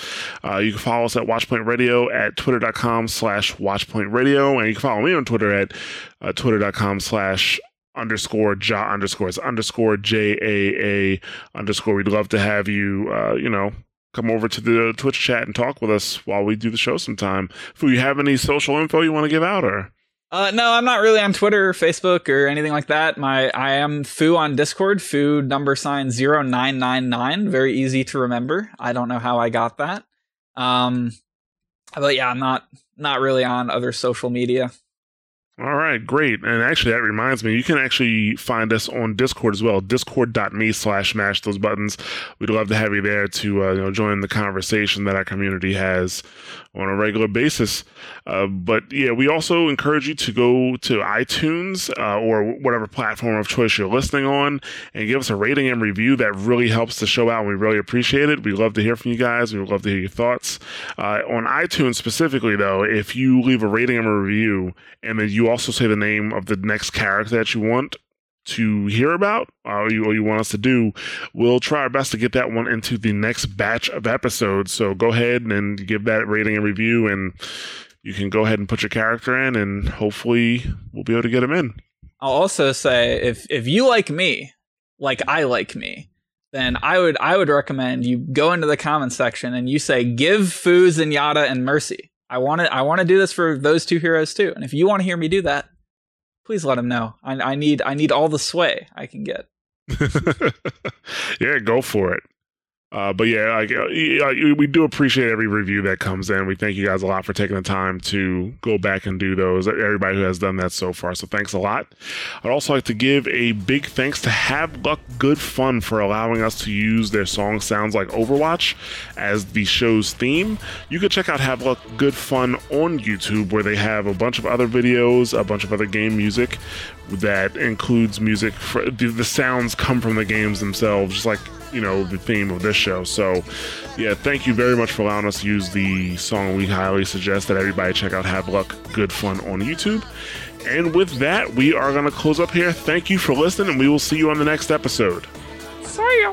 Uh, you can follow us at Watchpoint Radio at twitter.com slash Watchpoint Radio. And you can follow me on Twitter at uh, twitter.com slash underscore ja underscores underscore J A A underscore. We'd love to have you, uh, you know, come over to the Twitch chat and talk with us while we do the show sometime. If you have any social info you want to give out or Uh, no, I'm not really on Twitter or Facebook or anything like that. My I am Foo on Discord, Foo number sign 0999. Very easy to remember. I don't know how I got that. Um, but yeah, I'm not not really on other social media. All right, great. And actually, that reminds me, you can actually find us on Discord as well. Discord.me slash mash those buttons. We'd love to have you there to uh, you know join the conversation that our community has on a regular basis. Uh, but yeah, we also encourage you to go to iTunes uh, or whatever platform of choice you're listening on and give us a rating and review. That really helps the show out. And we really appreciate it. We love to hear from you guys. We love to hear your thoughts. Uh, on iTunes specifically, though, if you leave a rating and a review and then you also say the name of the next character that you want to hear about or, you, or you want us to do, we'll try our best to get that one into the next batch of episodes. So go ahead and give that rating and review, and you can go ahead and put your character in, and hopefully we'll be able to get him in. I'll also say if if you like me, like I like me, then I would I would recommend you go into the comments section and you say give Foo Yada and Mercy. I want to I want to do this for those two heroes too. And if you want to hear me do that, please let them know. I, I need I need all the sway I can get. *laughs* yeah, go for it. Uh, but yeah, like, uh, we do appreciate every review that comes in. We thank you guys a lot for taking the time to go back and do those. Everybody who has done that so far, so thanks a lot. I'd also like to give a big thanks to Have Luck Good Fun for allowing us to use their song "Sounds Like Overwatch" as the show's theme. You can check out Have Luck Good Fun on YouTube, where they have a bunch of other videos, a bunch of other game music that includes music. For, the, the sounds come from the games themselves, just like you know the theme of this show. So, yeah, thank you very much for allowing us to use the song. We highly suggest that everybody check out Have Luck Good Fun on YouTube. And with that, we are going to close up here. Thank you for listening, and we will see you on the next episode. See ya.